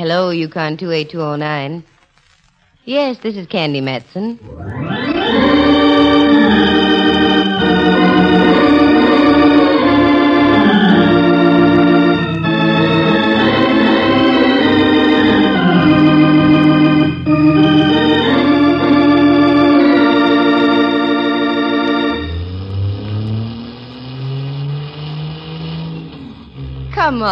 Hello, Yukon 28209. Yes, this is Candy Matson.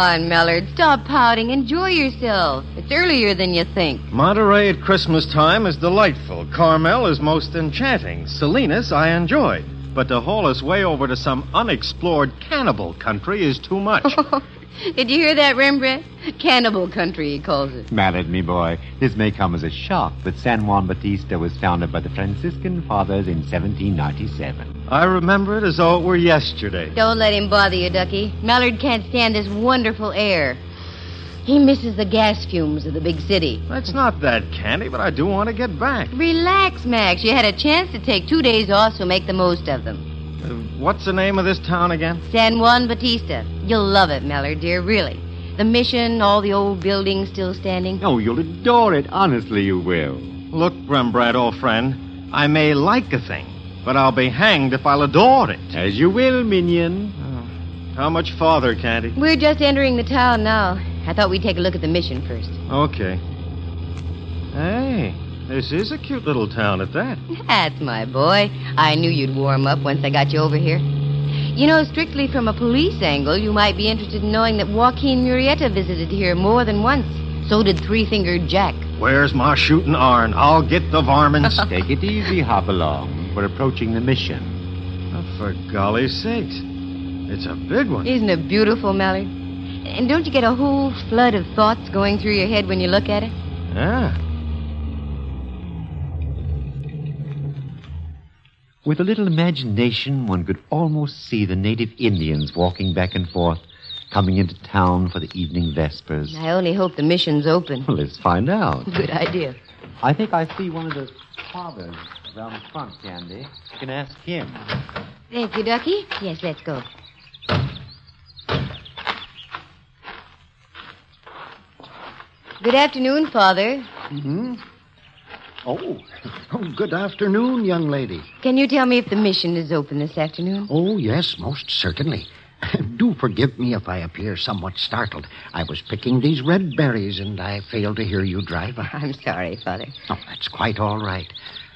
On, Mallard. Stop pouting. Enjoy yourself. It's earlier than you think. Monterey at Christmas time is delightful. Carmel is most enchanting. Salinas I enjoyed. But to haul us way over to some unexplored cannibal country is too much. Did you hear that, Rembrandt? Cannibal country, he calls it. Mallard, me boy, this may come as a shock, but San Juan Bautista was founded by the Franciscan Fathers in 1797. I remember it as though it were yesterday. Don't let him bother you, Ducky. Mallard can't stand this wonderful air. He misses the gas fumes of the big city. It's not that candy, but I do want to get back. Relax, Max. You had a chance to take two days off, so make the most of them. Uh, what's the name of this town again? San Juan Bautista. You'll love it, Mallard, dear, really. The mission, all the old buildings still standing. Oh, you'll adore it. Honestly, you will. Look, Rembrandt, old friend, I may like a thing, but I'll be hanged if I'll adore it. As you will, minion. Oh. How much farther, Candy? We're just entering the town now. I thought we'd take a look at the mission first. Okay. Hey, this is a cute little town at that. That's my boy. I knew you'd warm up once I got you over here. You know, strictly from a police angle, you might be interested in knowing that Joaquin Murrieta visited here more than once. So did Three Fingered Jack. Where's my shooting iron? I'll get the varmints. Take it easy, Hopalong. We're approaching the mission. Oh, for golly's sakes. It's a big one. Isn't it beautiful, Mallard? And don't you get a whole flood of thoughts going through your head when you look at it? Yeah. With a little imagination, one could almost see the native Indians walking back and forth, coming into town for the evening vespers. I only hope the mission's open. Well, let's find out. Good idea. I think I see one of the fathers around the front, Candy. You can ask him. Thank you, Ducky. Yes, let's go. Good afternoon, Father. Hmm? Oh. oh, good afternoon, young lady. Can you tell me if the mission is open this afternoon? Oh, yes, most certainly. Do forgive me if I appear somewhat startled. I was picking these red berries and I failed to hear you drive. I'm sorry, Father. Oh, that's quite all right.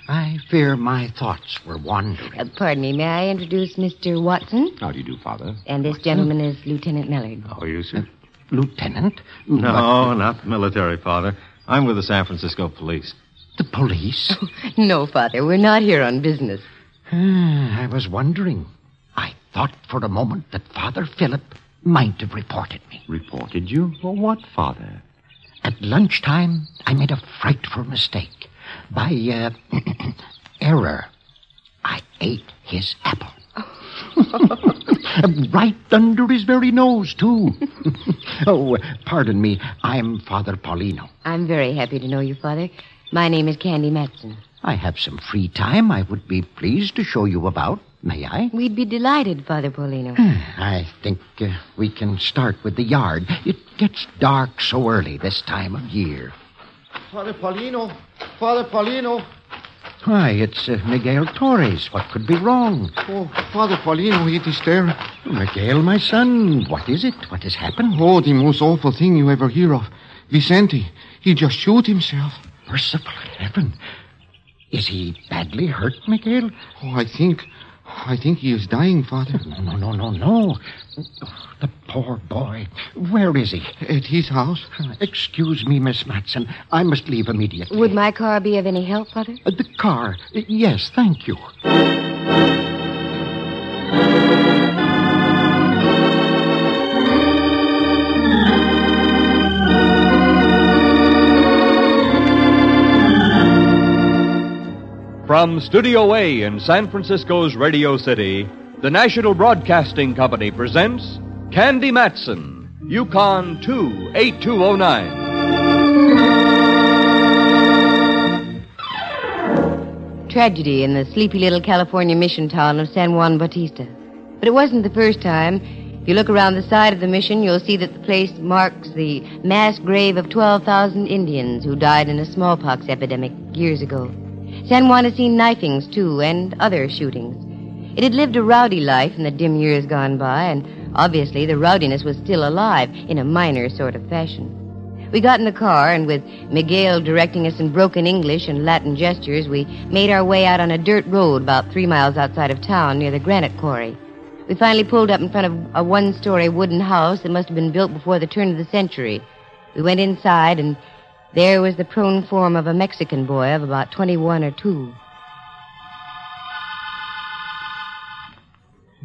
I fear my thoughts were wandering. Uh, pardon me, may I introduce Mr. Watson? How do you do, Father? And this gentleman is Lieutenant Mallard. How are you, sir? Lieutenant? No, not military, Father. I'm with the San Francisco police. The police? No, Father, we're not here on business. Ah, I was wondering. I thought for a moment that Father Philip might have reported me. Reported you? For what, Father? At lunchtime, I made a frightful mistake. By uh, error, I ate his apple. right under his very nose, too. oh, pardon me. I'm Father Paulino. I'm very happy to know you, Father. My name is Candy Matson. I have some free time. I would be pleased to show you about. May I? We'd be delighted, Father Paulino. I think uh, we can start with the yard. It gets dark so early this time of year. Father Paulino. Father Paulino. Why, it's uh, Miguel Torres. What could be wrong? Oh, Father Paulino, it is there. Miguel, my son, what is it? What has happened? Oh, the most awful thing you ever hear of. Vicente, he just shoot himself. Merciful heaven. Is he badly hurt, Miguel? Oh, I think. I think he is dying, Father. No, no, no, no, no. The poor boy. Where is he? At his house. Excuse me, Miss Matson. I must leave immediately. Would my car be of any help, Father? Uh, the car. Uh, yes, thank you. From Studio A in San Francisco's Radio City, the National Broadcasting Company presents Candy Matson, Yukon 28209. tragedy in the sleepy little California mission town of San Juan Bautista. But it wasn't the first time. If you look around the side of the mission, you'll see that the place marks the mass grave of 12,000 Indians who died in a smallpox epidemic years ago. San Juan has seen knifings, too, and other shootings. It had lived a rowdy life in the dim years gone by, and obviously the rowdiness was still alive in a minor sort of fashion. We got in the car, and with Miguel directing us in broken English and Latin gestures, we made our way out on a dirt road about three miles outside of town near the granite quarry. We finally pulled up in front of a one story wooden house that must have been built before the turn of the century. We went inside, and there was the prone form of a Mexican boy of about 21 or 2.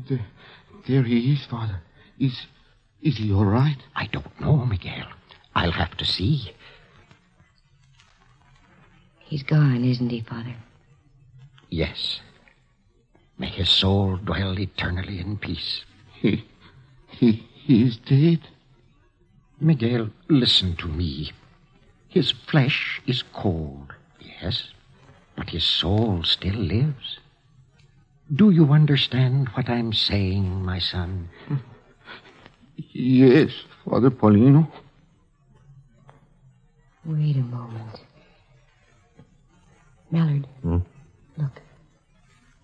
There, there he is, Father. Is, is he all right? I don't know, Miguel. I'll have to see. He's gone, isn't he, Father? Yes. May his soul dwell eternally in peace. He, he, he is dead. Miguel, listen to me. His flesh is cold, yes, but his soul still lives. Do you understand what I'm saying, my son? Yes, Father Paulino. Wait a moment. Mallard. Hmm? Look.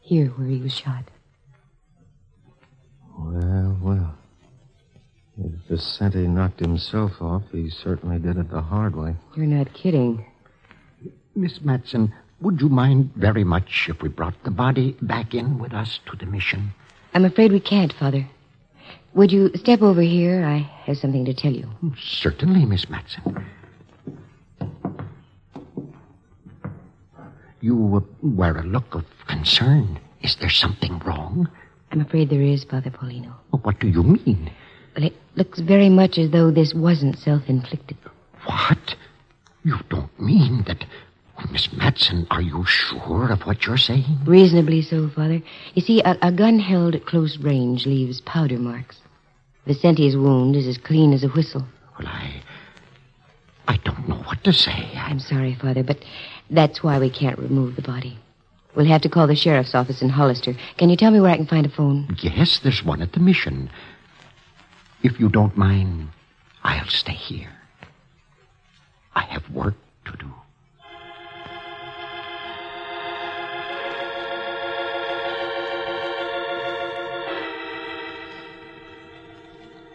Here where he was shot. Vicente knocked himself off, he certainly did it the hard way. You're not kidding. Miss Matson, would you mind very much if we brought the body back in with us to the mission? I'm afraid we can't, Father. Would you step over here? I have something to tell you. Certainly, Miss Matson. You uh, wear a look of concern. Is there something wrong? I'm afraid there is, Father Paulino. What do you mean? Well, it looks very much as though this wasn't self-inflicted. What? You don't mean that. Miss Matson, are you sure of what you're saying? Reasonably so, Father. You see, a, a gun held at close range leaves powder marks. Vicente's wound is as clean as a whistle. Well, I. I don't know what to say. I'm sorry, Father, but that's why we can't remove the body. We'll have to call the sheriff's office in Hollister. Can you tell me where I can find a phone? yes, there's one at the mission. If you don't mind, I'll stay here. I have work to do.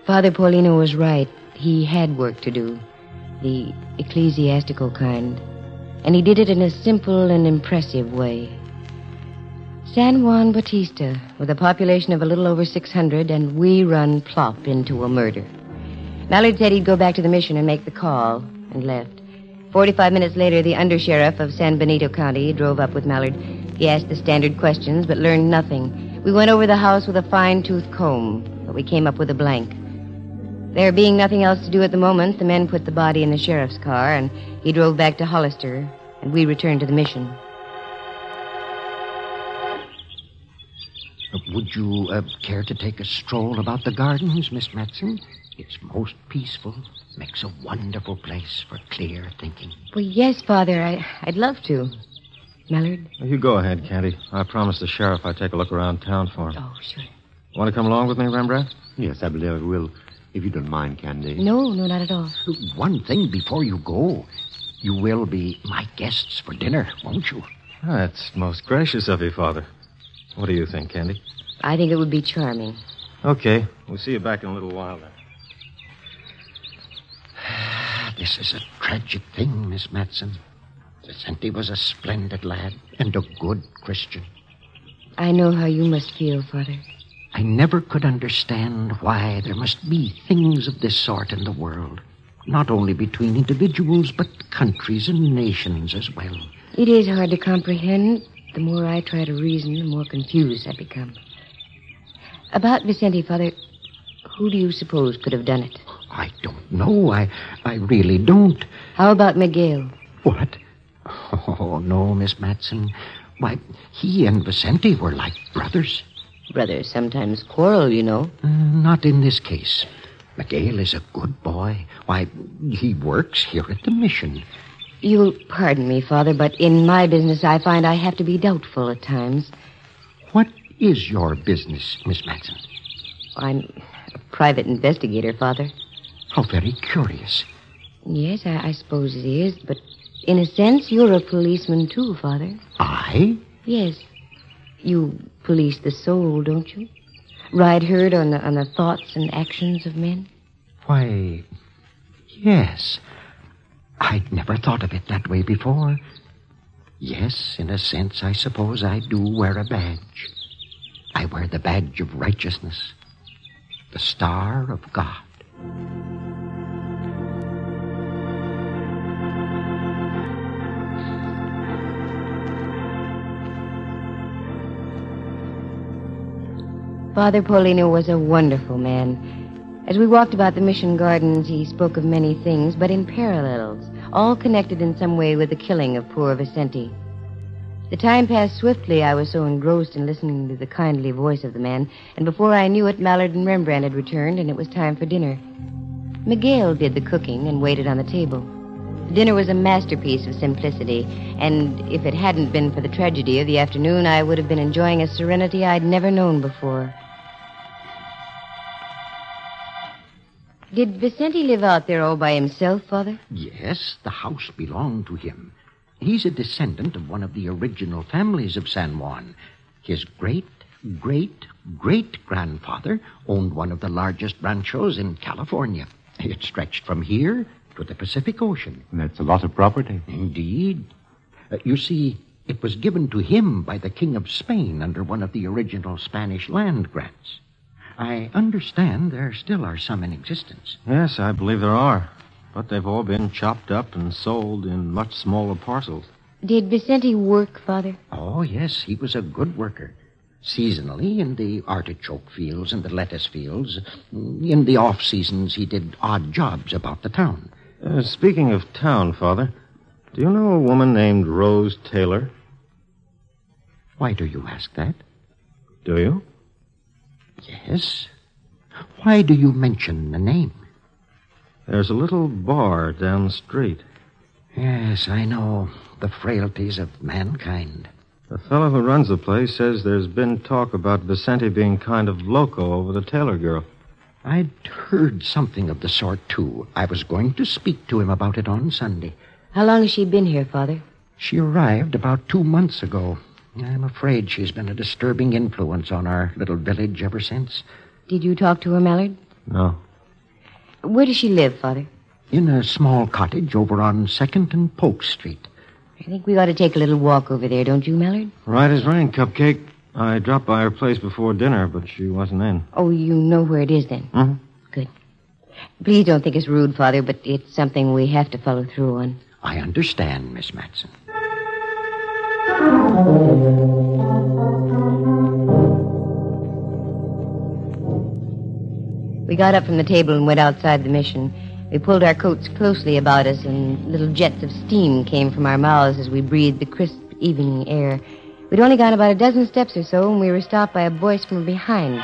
Father Paulino was right. He had work to do. The ecclesiastical kind. And he did it in a simple and impressive way. San Juan Bautista, with a population of a little over 600, and we run plop into a murder. Mallard said he'd go back to the mission and make the call, and left. Forty-five minutes later, the undersheriff of San Benito County drove up with Mallard. He asked the standard questions, but learned nothing. We went over the house with a fine-tooth comb, but we came up with a blank. There being nothing else to do at the moment, the men put the body in the sheriff's car, and he drove back to Hollister, and we returned to the mission. Uh, would you uh, care to take a stroll about the gardens, Miss Matson? It's most peaceful, makes a wonderful place for clear thinking. Well, yes, Father, I, I'd love to. Mallard? Uh, you go ahead, Candy. I promised the sheriff I'd take a look around town for him. Oh, sure. Want to come along with me, Rembrandt? Yes, I believe I will, if you don't mind, Candy. No, no, not at all. Uh, one thing before you go. You will be my guests for dinner, won't you? That's most gracious of you, Father. What do you think, Candy? I think it would be charming. Okay. We'll see you back in a little while then. This is a tragic thing, Miss Matson. Vicente was a splendid lad and a good Christian. I know how you must feel, Father. I never could understand why there must be things of this sort in the world. Not only between individuals, but countries and nations as well. It is hard to comprehend. The more I try to reason, the more confused I become. About Vicente, Father, who do you suppose could have done it? I don't know. I, I really don't. How about Miguel? What? Oh, no, Miss Matson. Why, he and Vicente were like brothers. Brothers sometimes quarrel, you know. Uh, not in this case. Miguel is a good boy. Why, he works here at the mission. You'll pardon me, Father, but in my business I find I have to be doubtful at times. What is your business, Miss Matson? I'm a private investigator, Father. How very curious. Yes, I, I suppose it is, but in a sense, you're a policeman too, Father. I? Yes. You police the soul, don't you? Ride herd on the, on the thoughts and actions of men? Why, yes. I'd never thought of it that way before. Yes, in a sense, I suppose I do wear a badge. I wear the badge of righteousness, the star of God. Father Paulino was a wonderful man. As we walked about the mission gardens, he spoke of many things, but in parallels, all connected in some way with the killing of poor Vicente. The time passed swiftly. I was so engrossed in listening to the kindly voice of the man, and before I knew it, Mallard and Rembrandt had returned, and it was time for dinner. Miguel did the cooking and waited on the table. The dinner was a masterpiece of simplicity, and if it hadn't been for the tragedy of the afternoon, I would have been enjoying a serenity I'd never known before. Did Vicente live out there all by himself, Father? Yes, the house belonged to him. He's a descendant of one of the original families of San Juan. His great, great, great grandfather owned one of the largest ranchos in California. It stretched from here to the Pacific Ocean. That's a lot of property. Indeed. Uh, you see, it was given to him by the King of Spain under one of the original Spanish land grants. I understand there still are some in existence. Yes, I believe there are. But they've all been chopped up and sold in much smaller parcels. Did Vicente work, Father? Oh, yes, he was a good worker. Seasonally, in the artichoke fields and the lettuce fields. In the off seasons, he did odd jobs about the town. Uh, speaking of town, Father, do you know a woman named Rose Taylor? Why do you ask that? Do you? Yes. Why do you mention the name? There's a little bar down the street. Yes, I know. The frailties of mankind. The fellow who runs the place says there's been talk about Vicente being kind of loco over the Taylor girl. I'd heard something of the sort, too. I was going to speak to him about it on Sunday. How long has she been here, Father? She arrived about two months ago. I'm afraid she's been a disturbing influence on our little village ever since. Did you talk to her, Mallard? No. Where does she live, Father? In a small cottage over on 2nd and Polk Street. I think we ought to take a little walk over there, don't you, Mallard? Right as rain, Cupcake. I dropped by her place before dinner, but she wasn't in. Oh, you know where it is then? Mm-hmm. Good. Please don't think it's rude, Father, but it's something we have to follow through on. I understand, Miss Matson. We got up from the table and went outside the mission. We pulled our coats closely about us, and little jets of steam came from our mouths as we breathed the crisp evening air. We'd only gone about a dozen steps or so, when we were stopped by a voice from behind.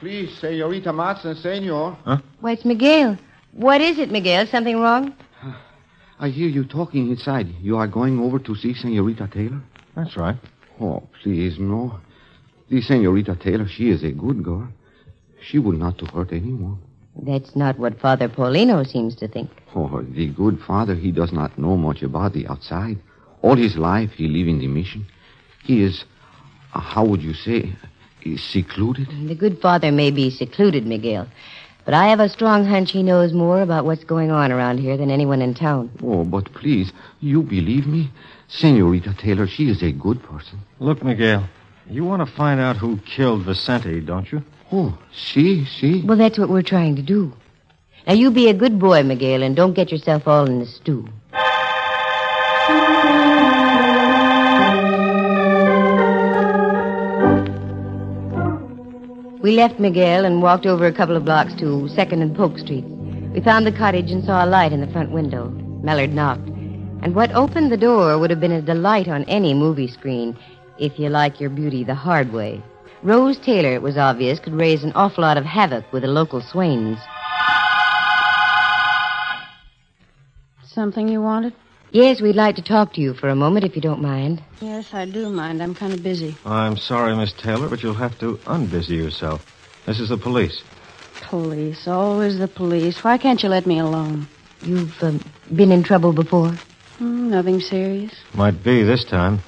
Please, Senorita Matson, senor. Huh? Why, it's Miguel. What is it, Miguel? Something wrong? I hear you talking inside. You are going over to see Senorita Taylor? That's right. Oh, please, no. The Senorita Taylor, she is a good girl. She would not to hurt anyone. That's not what Father Paulino seems to think. Oh, the good father, he does not know much about the outside. All his life he live in the mission. He is, uh, how would you say, is secluded. The good father may be secluded, Miguel, but I have a strong hunch he knows more about what's going on around here than anyone in town. Oh, but please, you believe me? Senorita Taylor, she is a good person. Look, Miguel, you want to find out who killed Vicente, don't you? Oh, see, see? Well, that's what we're trying to do. Now, you be a good boy, Miguel, and don't get yourself all in the stew. We left Miguel and walked over a couple of blocks to 2nd and Polk Street. We found the cottage and saw a light in the front window. Mallard knocked. And what opened the door would have been a delight on any movie screen, if you like your beauty the hard way. Rose Taylor, it was obvious, could raise an awful lot of havoc with the local swains. Something you wanted? Yes, we'd like to talk to you for a moment, if you don't mind. Yes, I do mind. I'm kind of busy. I'm sorry, Miss Taylor, but you'll have to unbusy yourself. This is the police. Police, always the police. Why can't you let me alone? You've um, been in trouble before? Hmm, nothing serious. Might be this time.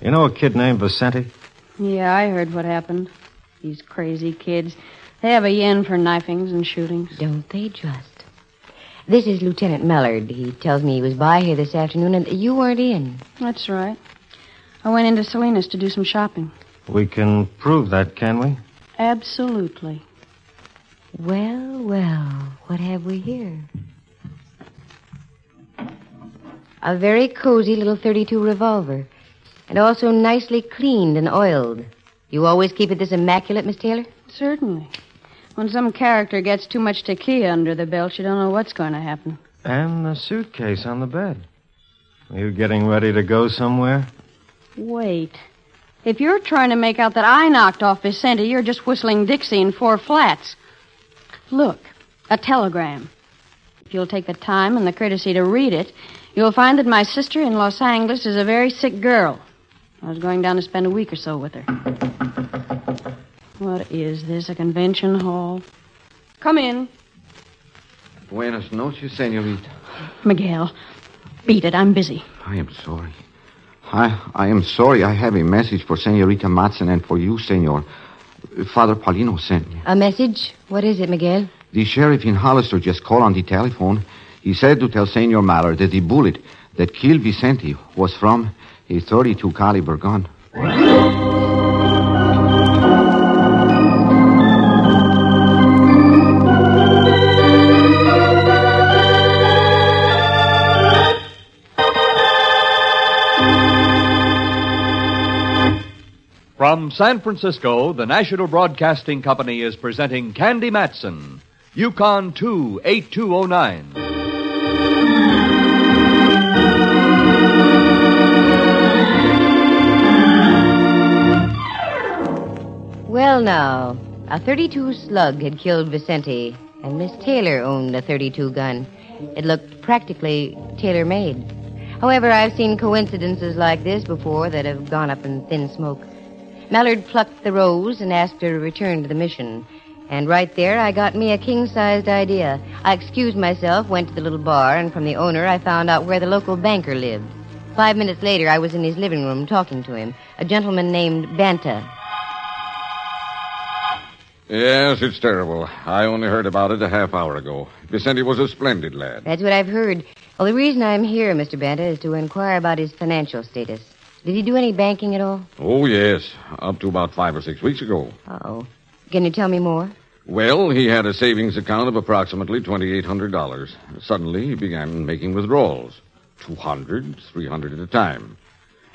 You know a kid named Vicente? Yeah, I heard what happened. These crazy kids. They have a yen for knifings and shootings. Don't they just? This is Lieutenant Mallard. He tells me he was by here this afternoon and you weren't in. That's right. I went into Salinas to do some shopping. We can prove that, can we? Absolutely. Well, well, what have we here? A very cozy little 32 revolver, and also nicely cleaned and oiled. You always keep it this immaculate, Miss Taylor? Certainly. When some character gets too much tequila under the belt, you don't know what's going to happen. And the suitcase on the bed. Are you getting ready to go somewhere? Wait. If you're trying to make out that I knocked off Vicente, you're just whistling Dixie in four flats. Look, a telegram. If you'll take the time and the courtesy to read it, you'll find that my sister in Los Angeles is a very sick girl. I was going down to spend a week or so with her. What is this, a convention hall? Come in. Buenas noches, senorita. Miguel, beat it. I'm busy. I am sorry. I, I am sorry. I have a message for Senorita Matson and for you, senor. Father Paulino sent me. A message? What is it, Miguel? The sheriff in Hollister just called on the telephone. He said to tell Senor Mallard that the bullet that killed Vicente was from a 32 caliber gun. From San Francisco, the National Broadcasting Company is presenting Candy Matson, Yukon 28209. Well, now, a 32 slug had killed Vicente, and Miss Taylor owned a 32 gun. It looked practically tailor made. However, I've seen coincidences like this before that have gone up in thin smoke. Mallard plucked the rose and asked her to return to the mission. And right there, I got me a king sized idea. I excused myself, went to the little bar, and from the owner, I found out where the local banker lived. Five minutes later, I was in his living room talking to him, a gentleman named Banta. Yes, it's terrible. I only heard about it a half hour ago. Vicente was a splendid lad. That's what I've heard. Well, the reason I'm here, Mr. Banta, is to inquire about his financial status. Did he do any banking at all? Oh, yes. Up to about five or six weeks ago. Oh. Can you tell me more? Well, he had a savings account of approximately $2,800. Suddenly, he began making withdrawals. 200, 300 at a time.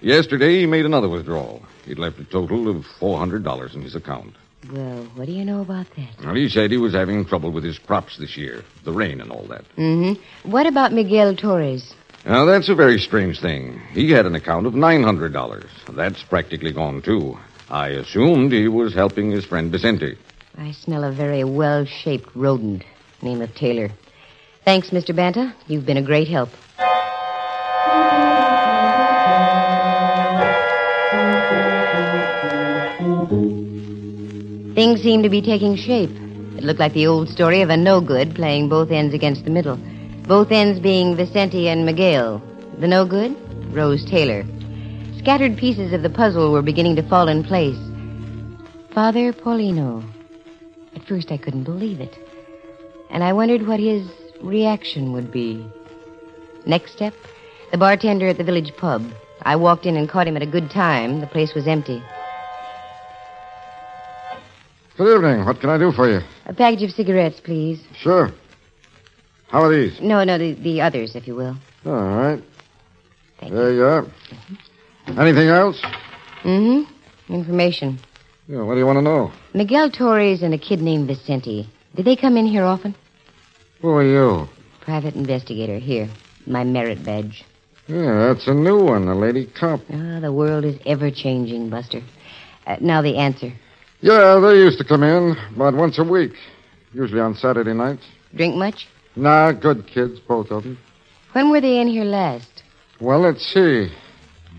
Yesterday, he made another withdrawal. He'd left a total of $400 in his account. Well, what do you know about that? Well, he said he was having trouble with his crops this year, the rain and all that. Mm-hmm. What about Miguel Torres? Now, that's a very strange thing. He had an account of $900. That's practically gone, too. I assumed he was helping his friend Vicente. I smell a very well-shaped rodent. Name of Taylor. Thanks, Mr. Banta. You've been a great help. Things seem to be taking shape. It looked like the old story of a no-good playing both ends against the middle. Both ends being Vicente and Miguel. The no-good? Rose Taylor. Scattered pieces of the puzzle were beginning to fall in place. Father Paulino. At first I couldn't believe it. And I wondered what his reaction would be. Next step, the bartender at the village pub. I walked in and caught him at a good time. The place was empty. Good evening. What can I do for you? A package of cigarettes, please. Sure. How are these? No, no, the, the others, if you will. All right. Thank There you are. Anything else? Mm-hmm. Information. Yeah, what do you want to know? Miguel Torres and a kid named Vicente. Did they come in here often? Who are you? Private investigator. Here. My merit badge. Yeah, that's a new one, a lady cop. Ah, the world is ever changing, Buster. Uh, now the answer. Yeah, they used to come in about once a week, usually on Saturday nights. Drink much? Nah, good kids, both of them. When were they in here last? Well, let's see.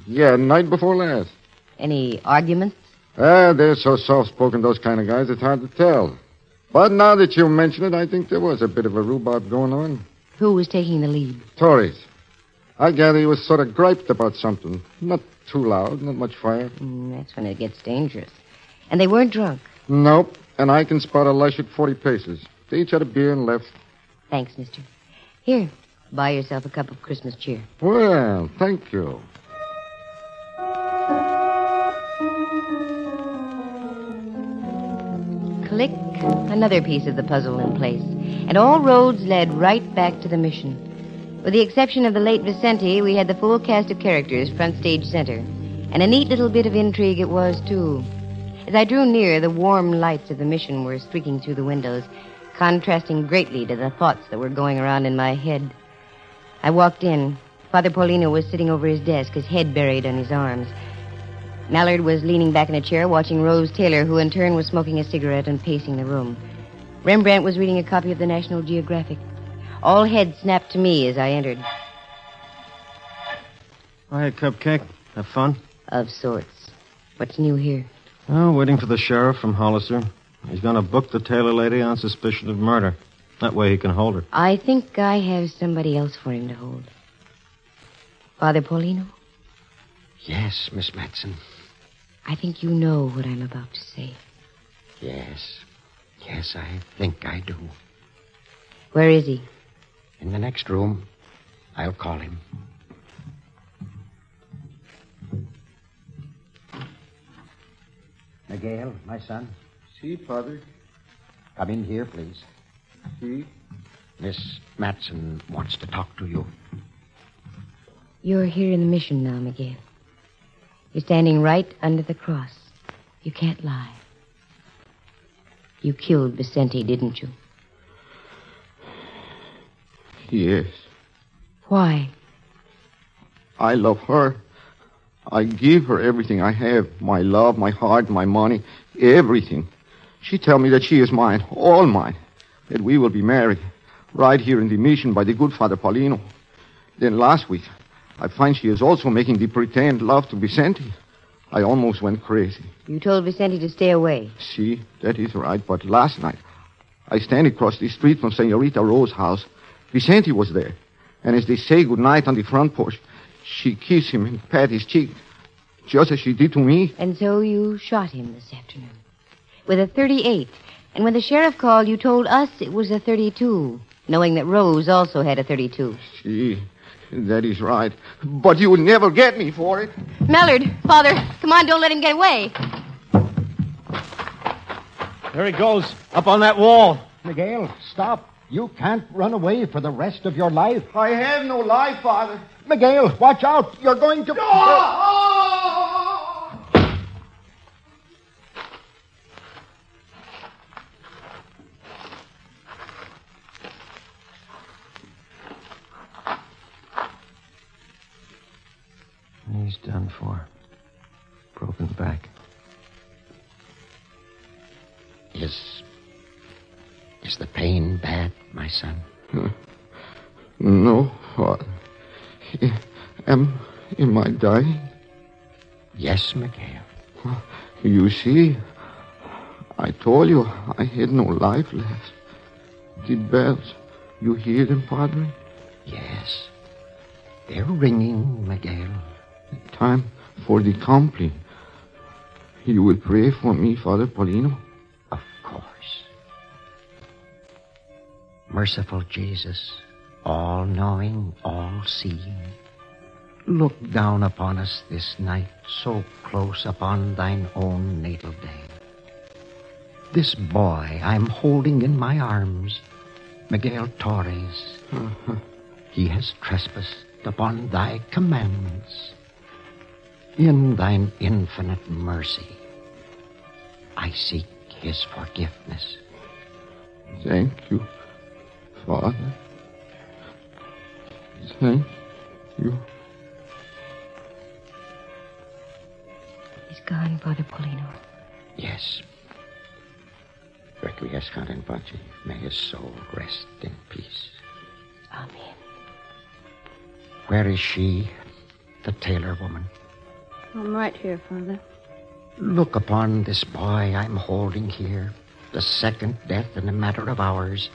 Yeah, night before last. Any arguments? Ah, they're so soft-spoken, those kind of guys, it's hard to tell. But now that you mention it, I think there was a bit of a rhubarb going on. Who was taking the lead? Torres. I gather he was sort of griped about something. Not too loud, not much fire. Mm, that's when it gets dangerous. And they weren't drunk. Nope. And I can spot a lush at 40 paces. They each had a beer and left. Thanks, mister. Here, buy yourself a cup of Christmas cheer. Well, thank you. Click, another piece of the puzzle in place. And all roads led right back to the mission. With the exception of the late Vicente, we had the full cast of characters front stage center. And a neat little bit of intrigue it was, too. As I drew near, the warm lights of the mission were streaking through the windows, contrasting greatly to the thoughts that were going around in my head. I walked in. Father Paulino was sitting over his desk, his head buried on his arms. Mallard was leaning back in a chair watching Rose Taylor, who in turn was smoking a cigarette and pacing the room. Rembrandt was reading a copy of the National Geographic. All heads snapped to me as I entered. Hi, Cupcake. Have fun? Of sorts. What's new here? Oh, waiting for the sheriff from Hollister. He's going to book the Taylor lady on suspicion of murder. That way he can hold her. I think I have somebody else for him to hold. Father Paulino, Yes, Miss Matson. I think you know what I'm about to say. Yes. Yes, I think I do. Where is he? In the next room. I'll call him. Miguel, my son, See, Father. come in here, please. See? Miss Matson wants to talk to you. You're here in the mission now, Miguel. You're standing right under the cross. You can't lie. You killed Vicente, didn't you? Yes. Why? I love her. I give her everything I have my love, my heart, my money, everything. She tell me that she is mine, all mine, that we will be married right here in the mission by the good Father Paulino. Then last week, I find she is also making the pretend love to Vicente. I almost went crazy. You told Vicente to stay away. See, that is right. But last night, I stand across the street from Senorita Rose's house. Vicente was there. And as they say goodnight on the front porch, she kissed him and pat his cheek, just as she did to me. And so you shot him this afternoon. With a 38. And when the sheriff called, you told us it was a 32, knowing that Rose also had a 32. See, that is right. But you will never get me for it. Mallard, Father, come on, don't let him get away. There he goes, up on that wall. Miguel, stop. You can't run away for the rest of your life. I have no life, Father. Miguel, watch out. You're going to. He's done for. Broken back. Is. Is the pain bad, my son? Hmm. No, Father. Am, am I dying? Yes, Miguel. You see, I told you I had no life left. The bells, you hear them, Padre? Yes. They're ringing, Miguel. Time for the compline. You will pray for me, Father Paulino? Of course. Merciful Jesus, all knowing, all seeing, look down upon us this night, so close upon thine own natal day. This boy I'm holding in my arms, Miguel Torres, uh-huh. he has trespassed upon thy commandments. In thine infinite mercy, I seek his forgiveness. Thank you, Father. Thank you. He's gone, Father Paulino. Yes. Requiescat in pace. May his soul rest in peace. Amen. Where is she, the Taylor woman? I'm right here, Father. Look upon this boy I'm holding here, the second death in a matter of hours,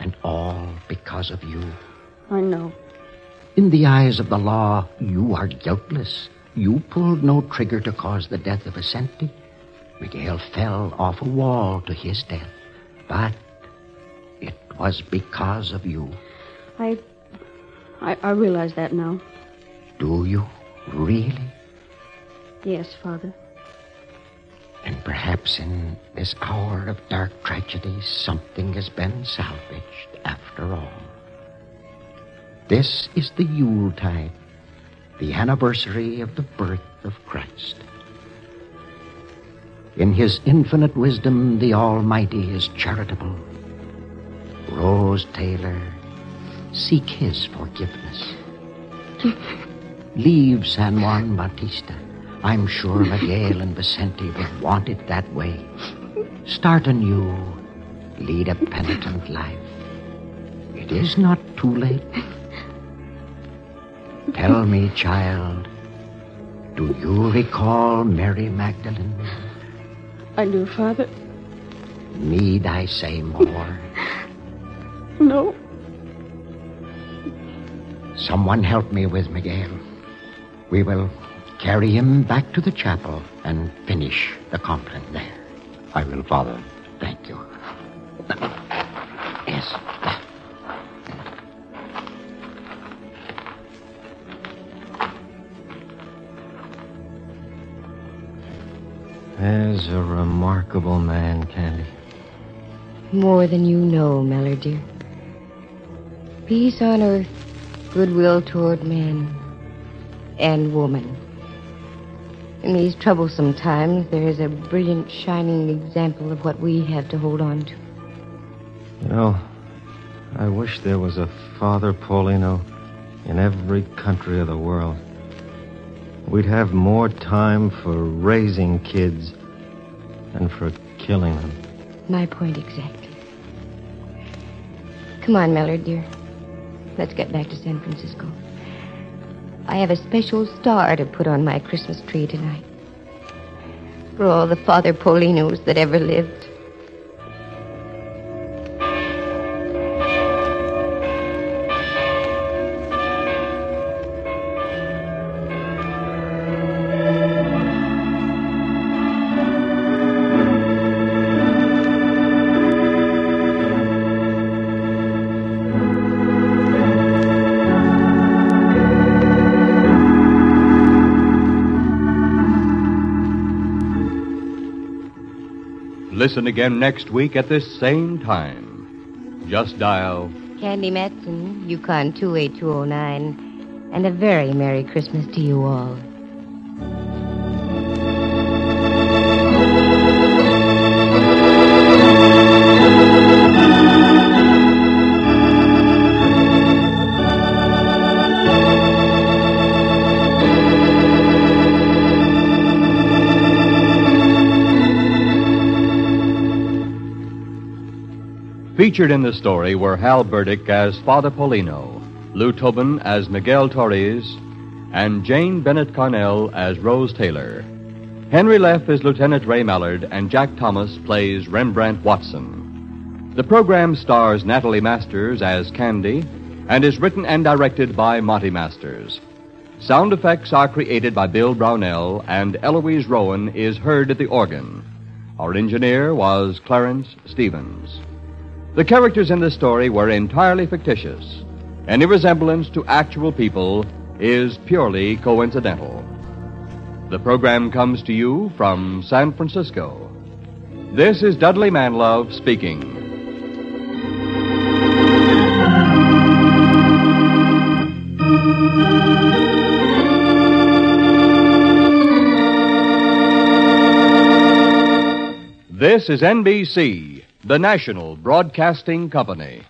and all because of you. I know. In the eyes of the law, you are guiltless. You pulled no trigger to cause the death of Vicente. Miguel fell off a wall to his death. But it was because of you. I. I, I realize that now. Do you? Really? Yes, Father. And perhaps in this hour of dark tragedy, something has been salvaged after all. This is the Yuletide, the anniversary of the birth of Christ. In his infinite wisdom, the Almighty is charitable. Rose Taylor, seek his forgiveness. Leave San Juan Bautista. I'm sure Miguel and Vicente would want it that way. Start anew. Lead a penitent life. It is not too late. Tell me, child, do you recall Mary Magdalene? I do, Father. Need I say more? No. Someone help me with Miguel. We will carry him back to the chapel and finish the compline there. I will, Father. Thank you. Yes. There's a remarkable man, Candy. More than you know, Mellor, dear. Peace on earth, goodwill toward men and woman. In these troublesome times, there is a brilliant, shining example of what we have to hold on to. You know, I wish there was a Father Paulino in every country of the world. We'd have more time for raising kids than for killing them. My point exactly. Come on, Mellor, dear. Let's get back to San Francisco. I have a special star to put on my Christmas tree tonight. For all the Father Paulinos that ever lived. Listen again next week at this same time. Just dial Candy Matson, Yukon 28209. And a very Merry Christmas to you all. Featured in the story were Hal Burdick as Father Paulino, Lou Tobin as Miguel Torres, and Jane Bennett Carnell as Rose Taylor. Henry Leff is Lieutenant Ray Mallard, and Jack Thomas plays Rembrandt Watson. The program stars Natalie Masters as Candy and is written and directed by Monty Masters. Sound effects are created by Bill Brownell, and Eloise Rowan is heard at the organ. Our engineer was Clarence Stevens. The characters in this story were entirely fictitious. Any resemblance to actual people is purely coincidental. The program comes to you from San Francisco. This is Dudley Manlove speaking. This is NBC, the national broadcasting company.